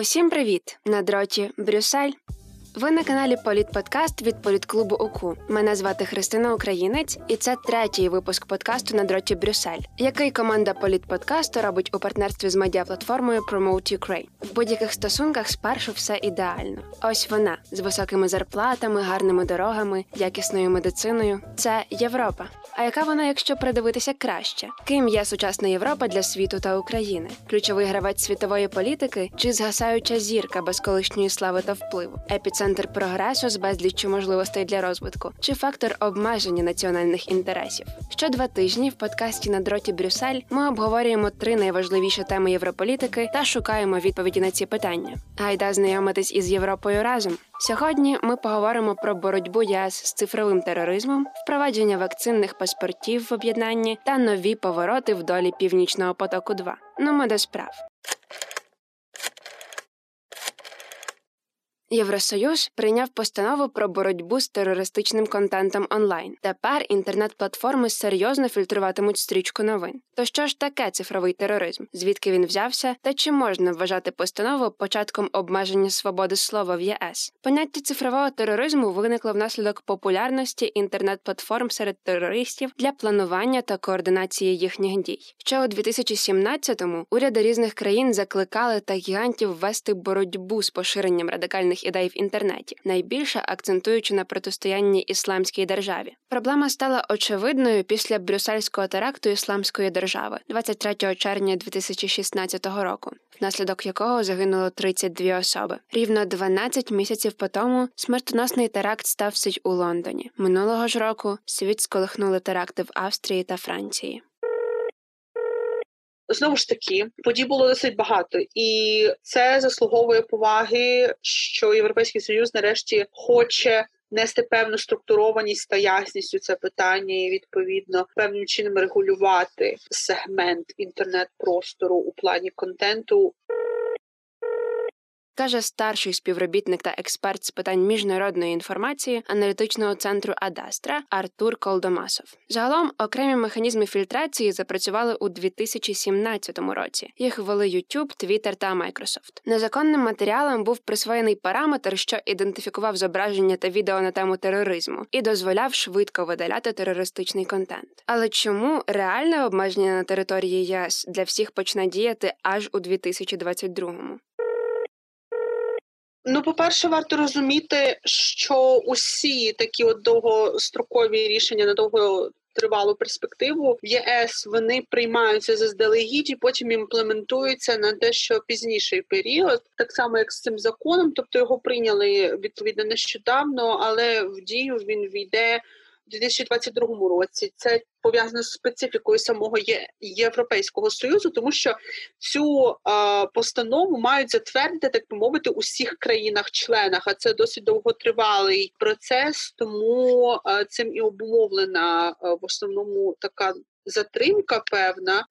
Усім привіт! На дроті Брюссель. Ви на каналі Політподкаст від політклубу УКУ. Мене звати Христина Українець, і це третій випуск подкасту на дроті Брюссель, який команда Політподкасту робить у партнерстві з медіаплатформою Promote Ukraine. В будь-яких стосунках спершу все ідеально. Ось вона з високими зарплатами, гарними дорогами, якісною медициною. Це Європа. А яка вона, якщо придивитися краще? Ким є сучасна Європа для світу та України? Ключовий гравець світової політики чи згасаюча зірка без колишньої слави та впливу? Епіцентр прогресу з безліччю можливостей для розвитку, чи фактор обмеження національних інтересів? Що два тижні в подкасті на дроті Брюссель ми обговорюємо три найважливіші теми європолітики та шукаємо відповіді на ці питання. Гайда знайомитись із Європою разом. Сьогодні ми поговоримо про боротьбу ЄС з цифровим тероризмом, впровадження вакцинних паспортів в об'єднанні та нові повороти в долі північного потоку. 2 Ну ми до справ. Євросоюз прийняв постанову про боротьбу з терористичним контентом онлайн. Тепер інтернет-платформи серйозно фільтруватимуть стрічку новин. То що ж таке цифровий тероризм? Звідки він взявся? Та чи можна вважати постанову початком обмеження свободи слова в єС? Поняття цифрового тероризму виникло внаслідок популярності інтернет-платформ серед терористів для планування та координації їхніх дій. Ще у 2017-му уряди різних країн закликали та гігантів ввести боротьбу з поширенням радикальних різних ідей в інтернеті, найбільше акцентуючи на протистоянні ісламській державі. Проблема стала очевидною після брюссельського теракту ісламської держави 23 червня 2016 року, внаслідок якого загинуло 32 особи. Рівно 12 місяців по тому смертоносний теракт стався й у Лондоні. Минулого ж року світ сколихнули теракти в Австрії та Франції. Знову ж таки, подій було досить багато, і це заслуговує поваги, що Європейський Союз нарешті хоче. Нести певну структурованість та ясність у це питання і відповідно певним чином регулювати сегмент інтернет-простору у плані контенту каже старший співробітник та експерт з питань міжнародної інформації аналітичного центру Адастра Артур Колдомасов. Загалом окремі механізми фільтрації запрацювали у 2017 році. Їх ввели YouTube, Twitter та Microsoft. Незаконним матеріалам був присвоєний параметр, що ідентифікував зображення та відео на тему тероризму, і дозволяв швидко видаляти терористичний контент. Але чому реальне обмеження на території ЄС для всіх почне діяти аж у 2022-му? Ну, по-перше, варто розуміти, що усі такі от довгострокові рішення на довго тривалу перспективу в ЄС вони приймаються заздалегідь і потім імплементуються на дещо пізніший період, так само як з цим законом. Тобто його прийняли відповідно нещодавно, але в дію він війде. У 2022 році це пов'язано з специфікою самого Європейського союзу, тому що цю е, постанову мають затвердити, так би мовити, у всіх країнах-членах. А це досить довготривалий процес, тому е, цим і обумовлена е, в основному така затримка певна.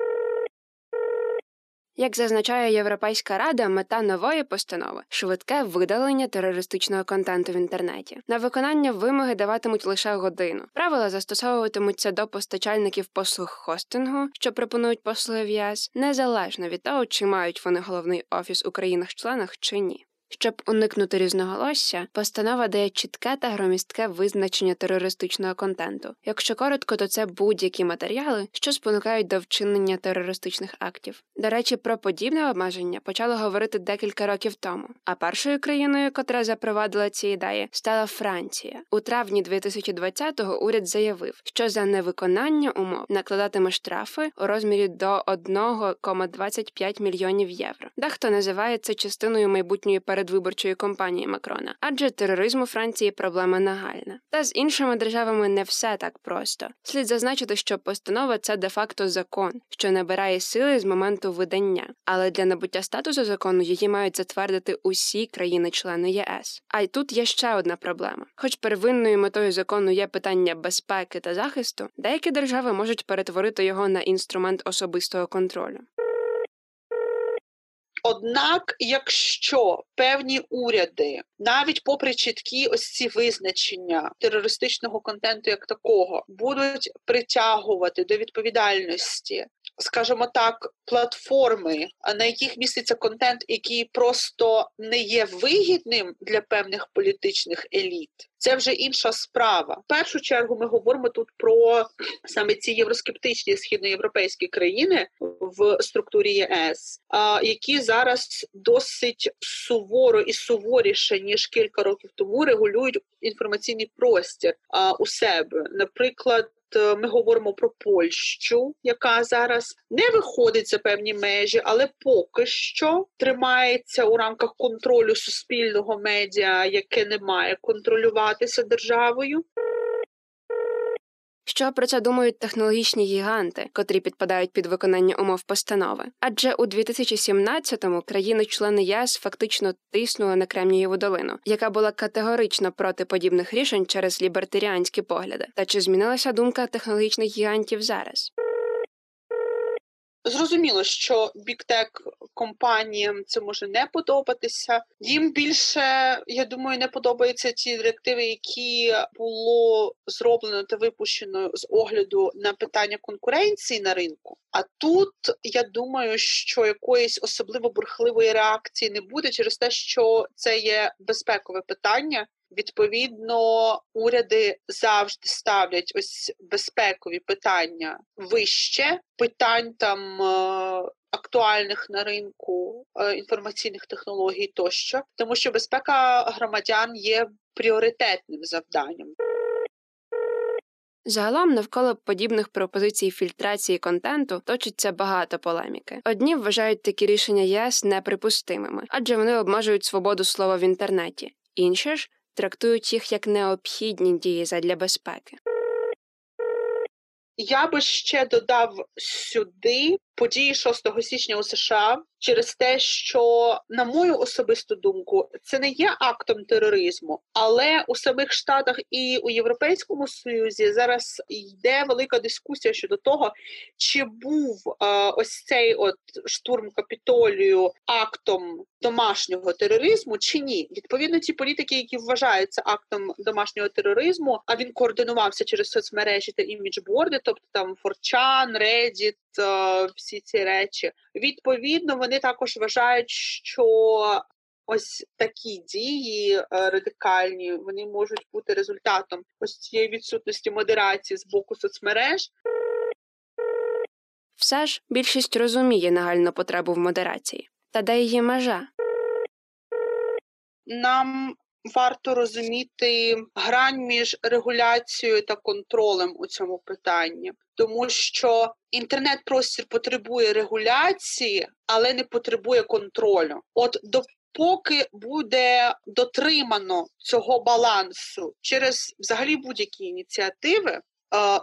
Як зазначає Європейська рада, мета нової постанови швидке видалення терористичного контенту в інтернеті. На виконання вимоги даватимуть лише годину. Правила застосовуватимуться до постачальників послуг хостингу, що пропонують послуги в ЄС, незалежно від того, чи мають вони головний офіс у країнах-членах чи ні. Щоб уникнути різноголосся, постанова дає чітке та громістке визначення терористичного контенту. Якщо коротко, то це будь-які матеріали, що спонукають до вчинення терористичних актів. До речі, про подібне обмеження почали говорити декілька років тому. А першою країною, котра запровадила ці ідеї, стала Франція. У травні 2020-го уряд заявив, що за невиконання умов накладатиме штрафи у розмірі до 1,25 мільйонів євро. Дехто називає це частиною майбутньої передвиборчої кампанії Макрона, адже тероризм у Франції проблема нагальна. Та з іншими державами не все так просто. Слід зазначити, що постанова це де-факто закон, що набирає сили з моменту видання, але для набуття статусу закону її мають затвердити усі країни-члени ЄС. А й тут є ще одна проблема: хоч первинною метою закону є питання безпеки та захисту, деякі держави можуть перетворити його на інструмент особистого контролю. Однак, якщо певні уряди, навіть попри чіткі ось ці визначення терористичного контенту як такого, будуть притягувати до відповідальності скажімо так, платформи, на яких міститься контент, який просто не є вигідним для певних політичних еліт. Це вже інша справа. В першу чергу ми говоримо тут про саме ці євроскептичні східноєвропейські країни в структурі ЄС, які зараз досить суворо і суворіше ніж кілька років тому регулюють інформаційний простір у себе, наприклад. Е, ми говоримо про Польщу, яка зараз не виходить за певні межі, але поки що тримається у рамках контролю суспільного медіа, яке не має контролюватися державою. Що про це думають технологічні гіганти, котрі підпадають під виконання умов постанови? Адже у 2017-му країни-члени ЄС фактично тиснули на Кремнієву долину, яка була категорично проти подібних рішень через лібертаріанські погляди. Та чи змінилася думка технологічних гігантів зараз? Зрозуміло, що біктек компаніям це може не подобатися. Їм більше я думаю, не подобаються ті директиви, які було зроблено та випущено з огляду на питання конкуренції на ринку. А тут я думаю, що якоїсь особливо бурхливої реакції не буде через те, що це є безпекове питання. Відповідно, уряди завжди ставлять ось безпекові питання вище питань там е, актуальних на ринку е, інформаційних технологій тощо, тому що безпека громадян є пріоритетним завданням. Загалом навколо подібних пропозицій фільтрації контенту точиться багато полеміки. Одні вважають такі рішення ЄС неприпустимими, адже вони обмежують свободу слова в інтернеті. Інші ж трактують їх як необхідні дії задля безпеки. Я би ще додав сюди події 6 січня у США через те, що, на мою особисту думку, це не є актом тероризму, але у самих штатах і у Європейському Союзі зараз йде велика дискусія щодо того, чи був е, ось цей от штурм капітолію актом домашнього тероризму, чи ні. Відповідно, ті політики, які вважаються актом домашнього тероризму, а він координувався через соцмережі та іміджборди, тобто там Форчан, Reddit, е, всі ці речі. Відповідно, вони також вважають, що ось такі дії е, радикальні вони можуть бути результатом ось цієї відсутності модерації з боку соцмереж. Все ж більшість розуміє нагальну потребу в модерації. Та де її межа? Нам варто розуміти грань між регуляцією та контролем у цьому питанні, тому що інтернет-простір потребує регуляції, але не потребує контролю. От до Поки буде дотримано цього балансу через взагалі будь-які ініціативи.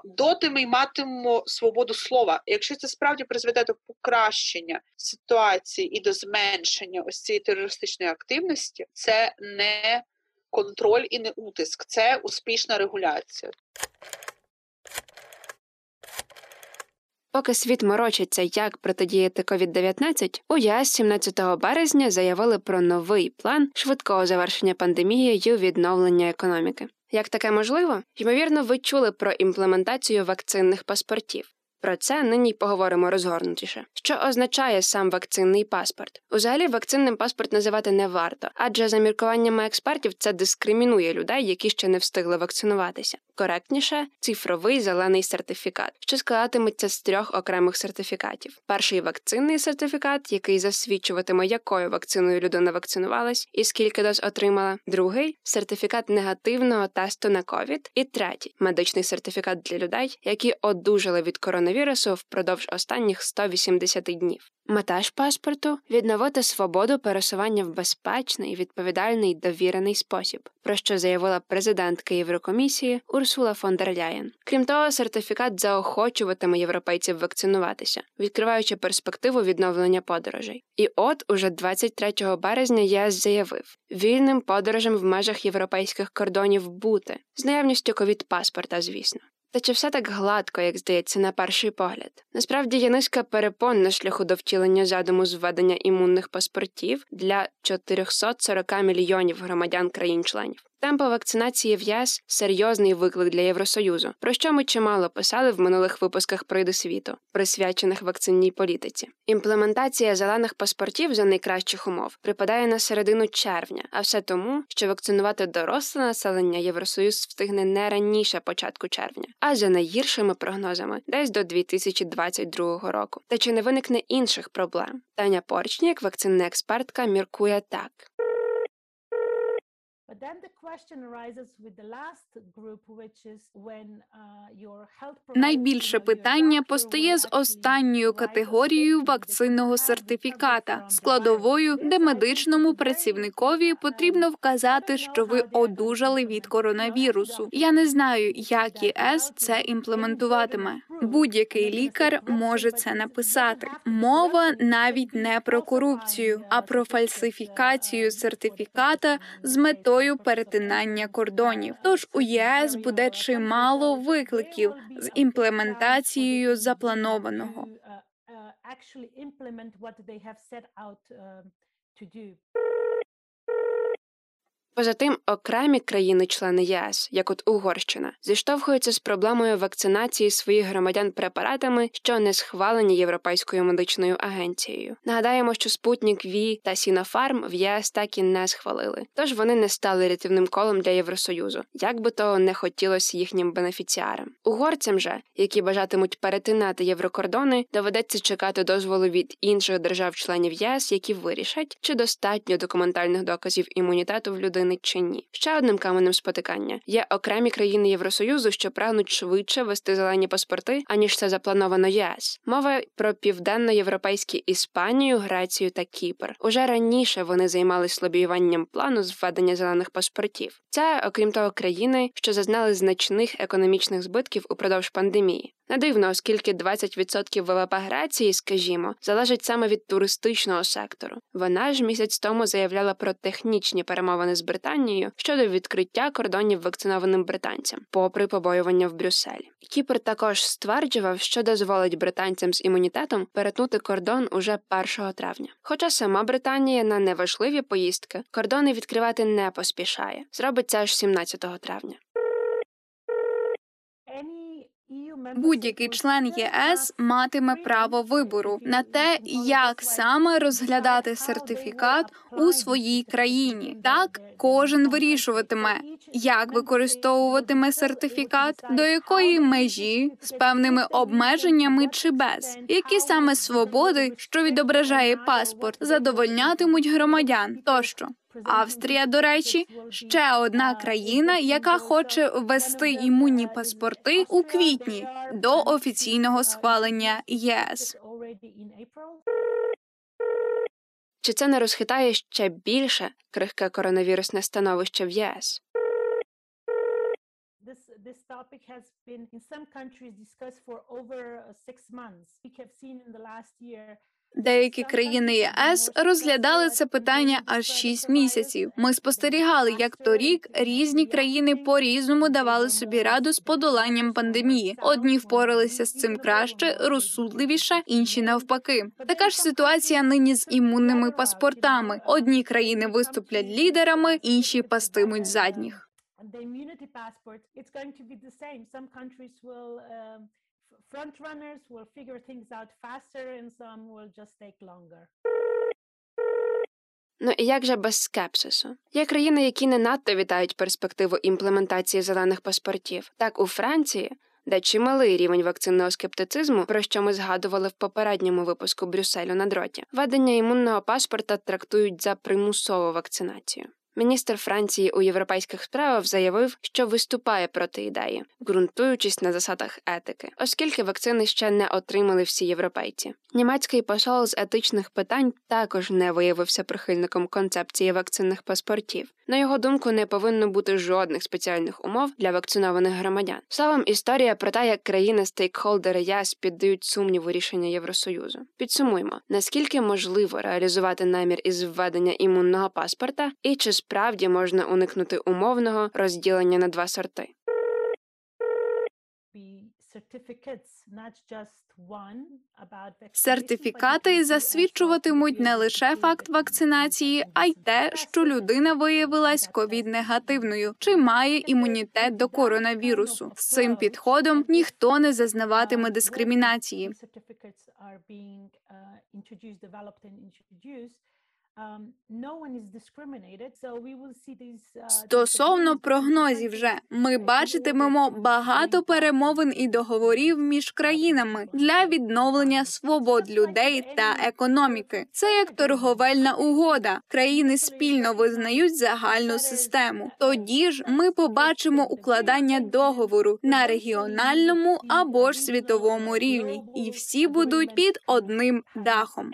Доти ми матимемо свободу слова. Якщо це справді призведе до покращення ситуації і до зменшення ось цієї терористичної активності, це не контроль і не утиск, це успішна регуляція. Поки світ морочиться, як протидіяти COVID-19, у ЄС 17 березня заявили про новий план швидкого завершення пандемією відновлення економіки. Як таке можливо? Ймовірно, ви чули про імплементацію вакцинних паспортів. Про це нині поговоримо розгорнутіше. Що означає сам вакцинний паспорт? Узагалі, вакцинним паспорт називати не варто, адже за міркуваннями експертів це дискримінує людей, які ще не встигли вакцинуватися. Коректніше цифровий зелений сертифікат, що складатиметься з трьох окремих сертифікатів: перший вакцинний сертифікат, який засвідчуватиме, якою вакциною людина вакцинувалась і скільки доз отримала. Другий сертифікат негативного тесту на ковід. І третій медичний сертифікат для людей, які одужали від коронавірусу впродовж останніх 180 днів. Мета ж паспорту відновити свободу пересування в безпечний, відповідальний довірений спосіб, про що заявила президентка Єврокомісії Урсула фон дер Ляєн. Крім того, сертифікат заохочуватиме європейців вакцинуватися, відкриваючи перспективу відновлення подорожей. І от уже 23 березня ЄС заявив, вільним подорожем в межах європейських кордонів бути з наявністю ковід паспорта, звісно. Та чи все так гладко, як здається, на перший погляд? Насправді є низка перепон на шляху до втілення задуму зведення імунних паспортів для 440 мільйонів громадян країн-членів. Темпи вакцинації в ЄС серйозний виклик для Євросоюзу, про що ми чимало писали в минулих випусках прийду світу, присвячених вакцинній політиці. Імплементація зелених паспортів за найкращих умов припадає на середину червня, а все тому, що вакцинувати доросле населення Євросоюз встигне не раніше початку червня, а за найгіршими прогнозами десь до 2022 року. Та чи не виникне інших проблем? Таня Порчнік, вакцинна експертка, міркує так. But then the question arises with the last group, which is when uh, your health Найбільше питання постає з останньою категорією вакцинного сертифіката, складовою, де медичному працівникові потрібно вказати, що ви одужали від коронавірусу. Я не знаю, як ЄС це імплементуватиме. Будь-який лікар може це написати. Мова навіть не про корупцію, а про фальсифікацію сертифіката з метою перетинання кордонів. Тож у ЄС буде чимало викликів з імплементацією запланованого. actually implement what they have set out uh, to do. Поза тим, окремі країни-члени ЄС, як от Угорщина, зіштовхуються з проблемою вакцинації своїх громадян препаратами, що не схвалені Європейською медичною агенцією. Нагадаємо, що Спутник Ві та Сінофарм в ЄС так і не схвалили, тож вони не стали рятівним колом для Євросоюзу, як би то не хотілося їхнім бенефіціарам. Угорцям же, які бажатимуть перетинати єврокордони, доведеться чекати дозволу від інших держав-членів ЄС, які вирішать, чи достатньо документальних доказів імунітету в людини чи ні. Ще одним каменем спотикання є окремі країни Євросоюзу, що прагнуть швидше вести зелені паспорти, аніж це заплановано ЄС. Мова про південноєвропейські Іспанію, Грецію та Кіпр. Уже раніше вони займались лобіюванням плану з введення зелених паспортів. Це, окрім того, країни, що зазнали значних економічних збитків упродовж пандемії. Не дивно, оскільки 20% ВВП Греції, скажімо, залежить саме від туристичного сектору. Вона ж місяць тому заявляла про технічні перемовини з Британією щодо відкриття кордонів вакцинованим британцям, попри побоювання в Брюсселі. Кіпр також стверджував, що дозволить британцям з імунітетом перетнути кордон уже 1 травня. Хоча сама Британія на неважливі поїздки кордони відкривати не поспішає, зробить це аж 17 травня. Будь-який член ЄС матиме право вибору на те, як саме розглядати сертифікат у своїй країні. Так кожен вирішуватиме, як використовуватиме сертифікат, до якої межі з певними обмеженнями чи без, які саме свободи, що відображає паспорт, задовольнятимуть громадян тощо. Австрія, до речі, ще одна країна, яка хоче ввести імунні паспорти у квітні до офіційного схвалення ЄС. Чи це не розхитає ще більше крихке коронавірусне становище в ЄС? Деякі країни ЄС розглядали це питання аж шість місяців. Ми спостерігали, як торік різні країни по різному давали собі раду з подоланням пандемії. Одні впоралися з цим краще, розсудливіше, інші навпаки. Така ж ситуація нині з імунними паспортами. Одні країни виступлять лідерами, інші пастимуть задніх. Front runners will figure things out faster and some will just take longer. Ну і як же без скепсису? Є країни, які не надто вітають перспективу імплементації зелених паспортів. Так у Франції, де чималий рівень вакцинного скептицизму, про що ми згадували в попередньому випуску Брюсселю на дроті, введення імунного паспорта трактують за примусову вакцинацію. Міністр Франції у європейських справах заявив, що виступає проти ідеї, ґрунтуючись на засадах етики, оскільки вакцини ще не отримали всі європейці. Німецький посол з етичних питань також не виявився прихильником концепції вакцинних паспортів. На його думку, не повинно бути жодних спеціальних умов для вакцинованих громадян. Словом, історія про те, як країни стейкхолдери ЄС піддають сумніву рішення Євросоюзу. Підсумуємо, наскільки можливо реалізувати намір із введення імунного паспорта, і чи справді можна уникнути умовного розділення на два сорти. Сертифікати засвідчуватимуть не лише факт вакцинації, а й те, що людина виявилась ковід-негативною чи має імунітет до коронавірусу. З цим підходом ніхто не зазнаватиме дискримінації. Um, uh, Стосовно прогнозів, же ми бачитимемо багато перемовин і договорів між країнами для відновлення свобод людей та економіки. Це як торговельна угода. Країни спільно визнають загальну систему. Тоді ж ми побачимо укладання договору на регіональному або ж світовому рівні, і всі будуть під одним дахом.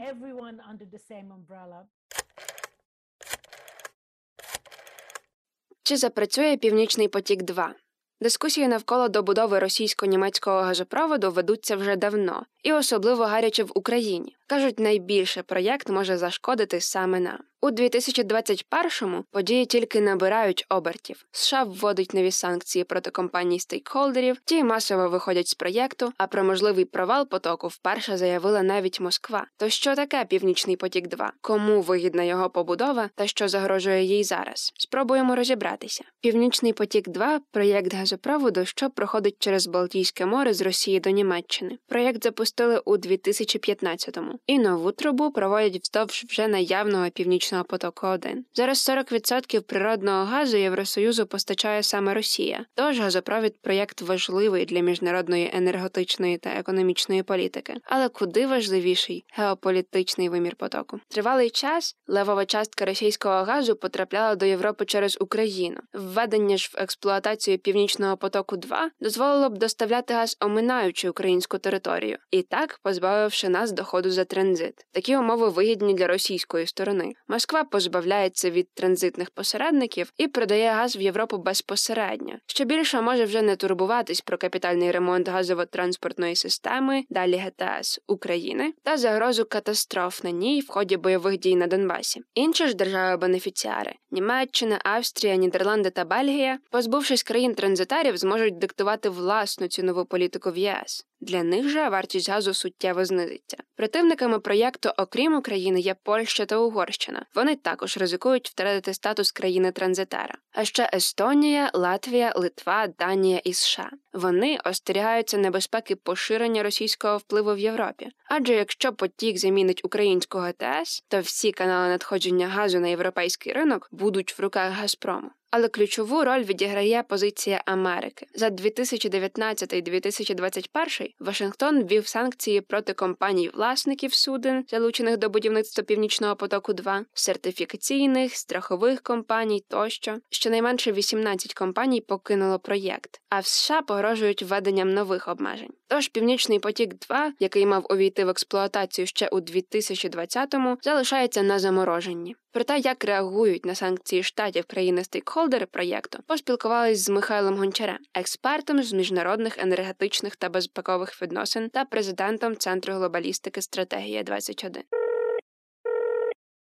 Чи запрацює Північний потік 2 Дискусії навколо добудови російсько-німецького газопроводу ведуться вже давно, і особливо гаряче в Україні. Кажуть, найбільше проєкт може зашкодити саме нам. У 2021-му події тільки набирають обертів. США вводить нові санкції проти компаній стейкхолдерів, ті масово виходять з проєкту. А про можливий провал потоку вперше заявила навіть Москва. То що таке Північний потік? 2 кому вигідна його побудова та що загрожує їй зараз? Спробуємо розібратися. Північний потік 2 проєкт газопроводу, що проходить через Балтійське море з Росії до Німеччини. Проєкт запустили у 2015-му і нову трубу проводять вздовж вже наявного північного потоку. 1 зараз 40% природного газу Євросоюзу постачає саме Росія. Тож газопровід проєкт важливий для міжнародної енергетичної та економічної політики, але куди важливіший геополітичний вимір потоку. Тривалий час левова частка російського газу потрапляла до Європи через Україну. Введення ж в експлуатацію північного потоку 2 дозволило б доставляти газ, оминаючи українську територію, і так позбавивши нас доходу за транзит. Такі умови вигідні для російської сторони. Москва позбавляється від транзитних посередників і продає газ в Європу безпосередньо. Що більше може вже не турбуватись про капітальний ремонт газово-транспортної системи, далі ГТС України та загрозу катастроф на ній в ході бойових дій на Донбасі. Інші ж держави-бенефіціари Німеччина, Австрія, Нідерланди та Бельгія, позбувшись країн транзитарів, зможуть диктувати власну цінову політику в ЄС. Для них же вартість газу суттєво знизиться. Противниками проєкту, окрім України, є Польща та Угорщина. Вони також ризикують втратити статус країни транзитера. А ще Естонія, Латвія, Литва, Данія і США. Вони остерігаються небезпеки поширення російського впливу в Європі. Адже якщо потік замінить українську ГТС, то всі канали надходження газу на європейський ринок будуть в руках Газпрому. Але ключову роль відіграє позиція Америки за 2019-2021 Вашингтон ввів санкції проти компаній власників суден, залучених до будівництва північного потоку, 2 сертифікаційних, страхових компаній тощо. Щонайменше 18 компаній покинуло проєкт, а в США погрожують введенням нових обмежень. Тож Північний потік, 2 який мав увійти в експлуатацію ще у 2020-му, залишається на замороженні. Про те, як реагують на санкції штатів країни стейкхолдери проєкту, поспілкувались з Михайлом Гончарем, експертом з міжнародних енергетичних та безпекових відносин та президентом Центру глобалістики Стратегія 21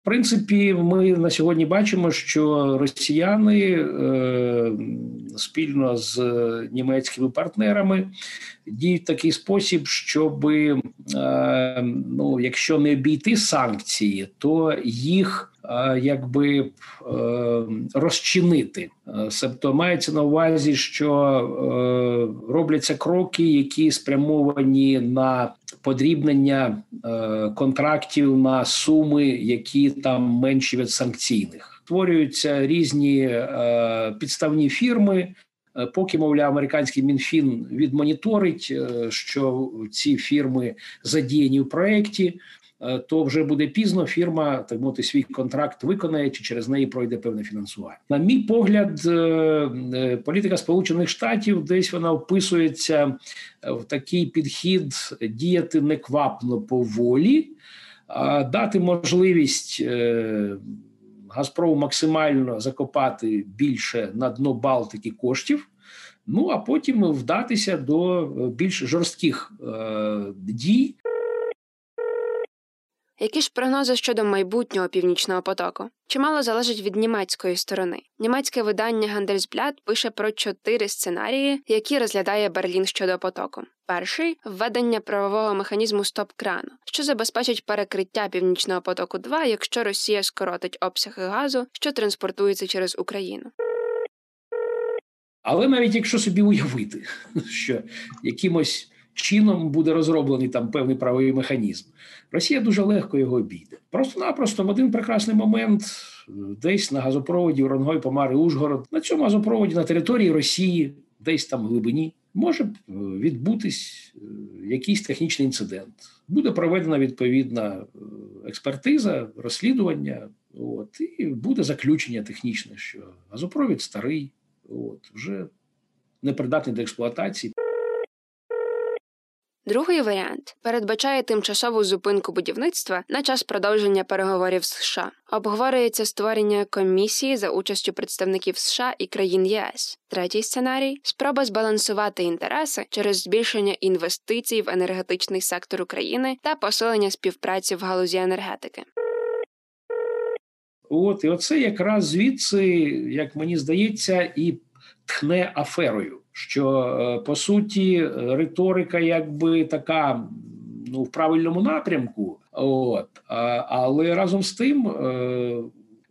В принципі, ми на сьогодні бачимо, що росіяни е, спільно з німецькими партнерами діють в такий спосіб, щоб е, ну, якщо не обійти санкції, то їх якби е, розчинити. Себто мається на увазі, що е, робляться кроки, які спрямовані на подрібнення е, контрактів на суми, які там менші від санкційних. Створюються різні е, підставні фірми. Е, поки мовляв, американський мінфін відмоніторить, е, що ці фірми задіяні в проєкті, е, то вже буде пізно. Фірма так мовити свій контракт виконає чи через неї пройде певне фінансування. На мій погляд, політика Сполучених Штатів десь вона вписується в такий підхід діяти неквапно поволі, дати можливість. Газпрому максимально закопати більше на дно Балтики коштів, ну а потім вдатися до більш жорстких е, дій. Які ж прогнози щодо майбутнього північного потоку? Чимало залежить від німецької сторони. Німецьке видання Handelsblatt пише про чотири сценарії, які розглядає Берлін щодо потоку. Перший введення правового механізму стоп-крану, що забезпечить перекриття північного потоку, 2 якщо Росія скоротить обсяги газу, що транспортується через Україну. Але навіть якщо собі уявити, що якимось чином буде розроблений там певний правовий механізм, Росія дуже легко його обійде. Просто-напросто в один прекрасний момент, десь на газопроводі Уронгой, Помари, Ужгород, на цьому газопроводі на території Росії, десь там в глибині, може відбутись е, якийсь технічний інцидент. Буде проведена відповідна е, експертиза, розслідування. От і буде заключення технічне, що газопровід старий, от вже непридатний до експлуатації. Другий варіант передбачає тимчасову зупинку будівництва на час продовження переговорів з США. Обговорюється створення комісії за участю представників США і країн ЄС. Третій сценарій спроба збалансувати інтереси через збільшення інвестицій в енергетичний сектор України та посилення співпраці в галузі енергетики. От і оце якраз звідси, як мені здається, і тхне аферою що е, по суті риторика, якби така ну в правильному напрямку, от але разом з тим. Е,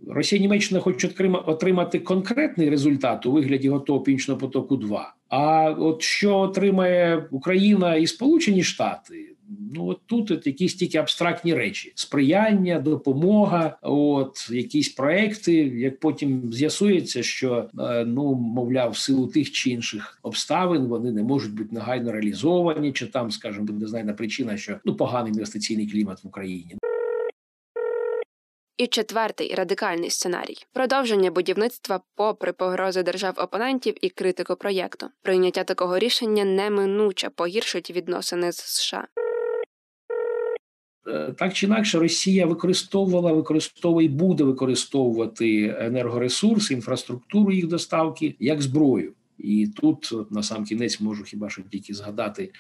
Росія Німеччина хочуть отримати конкретний результат у вигляді готового північного потоку. 2 а от що отримає Україна і Сполучені Штати, Ну от тут от якісь тільки абстрактні речі: сприяння, допомога, от якісь проекти. Як потім з'ясується, що е, ну мовляв, в силу тих чи інших обставин вони не можуть бути негайно реалізовані, чи там, скажімо, буде знайдена причина, що ну поганий інвестиційний клімат в Україні. І четвертий радикальний сценарій продовження будівництва попри погрози держав-опонентів і критику проєкту. Прийняття такого рішення неминуче погіршить відносини з США. Так чи інакше, Росія використовувала, використовує і буде використовувати енергоресурси, інфраструктуру їх доставки як зброю. І тут на сам кінець можу хіба що тільки згадати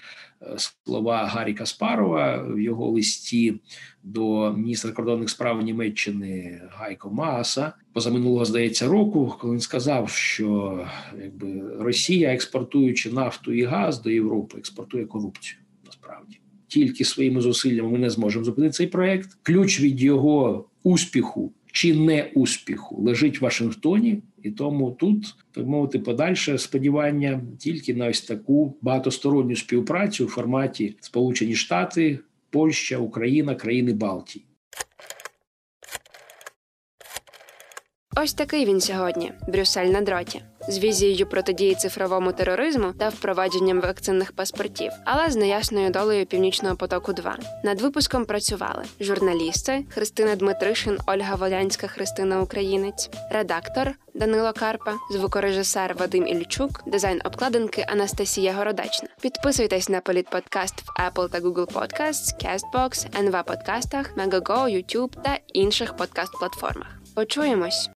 е, слова Гаррі Каспарова в його листі до міністра кордонних справ Німеччини Гайко Мааса позаминулого здається року, коли він сказав, що якби Росія, експортуючи нафту і газ до Європи, експортує корупцію насправді тільки своїми зусиллями ми не зможемо зупинити цей проект. Ключ від його успіху чи не успіху лежить в Вашингтоні, і тому тут так мовити подальше сподівання тільки на ось таку багатосторонню співпрацю у форматі Сполучені Штати, Польща, Україна, країни Балтії. Ось такий він сьогодні Брюссель на дроті з візією протидії цифровому тероризму та впровадженням вакцинних паспортів, але з неясною долею північного потоку. 2 над випуском працювали журналісти Христина Дмитришин, Ольга Волянська, Христина Українець, редактор Данило Карпа, звукорежисер Вадим Ільчук, дизайн обкладинки Анастасія Городечна. Підписуйтесь на політподкаст в Apple та Google Podcasts, CastBox, NV подкастах, Megago, YouTube та інших подкаст-платформах. Почуємось.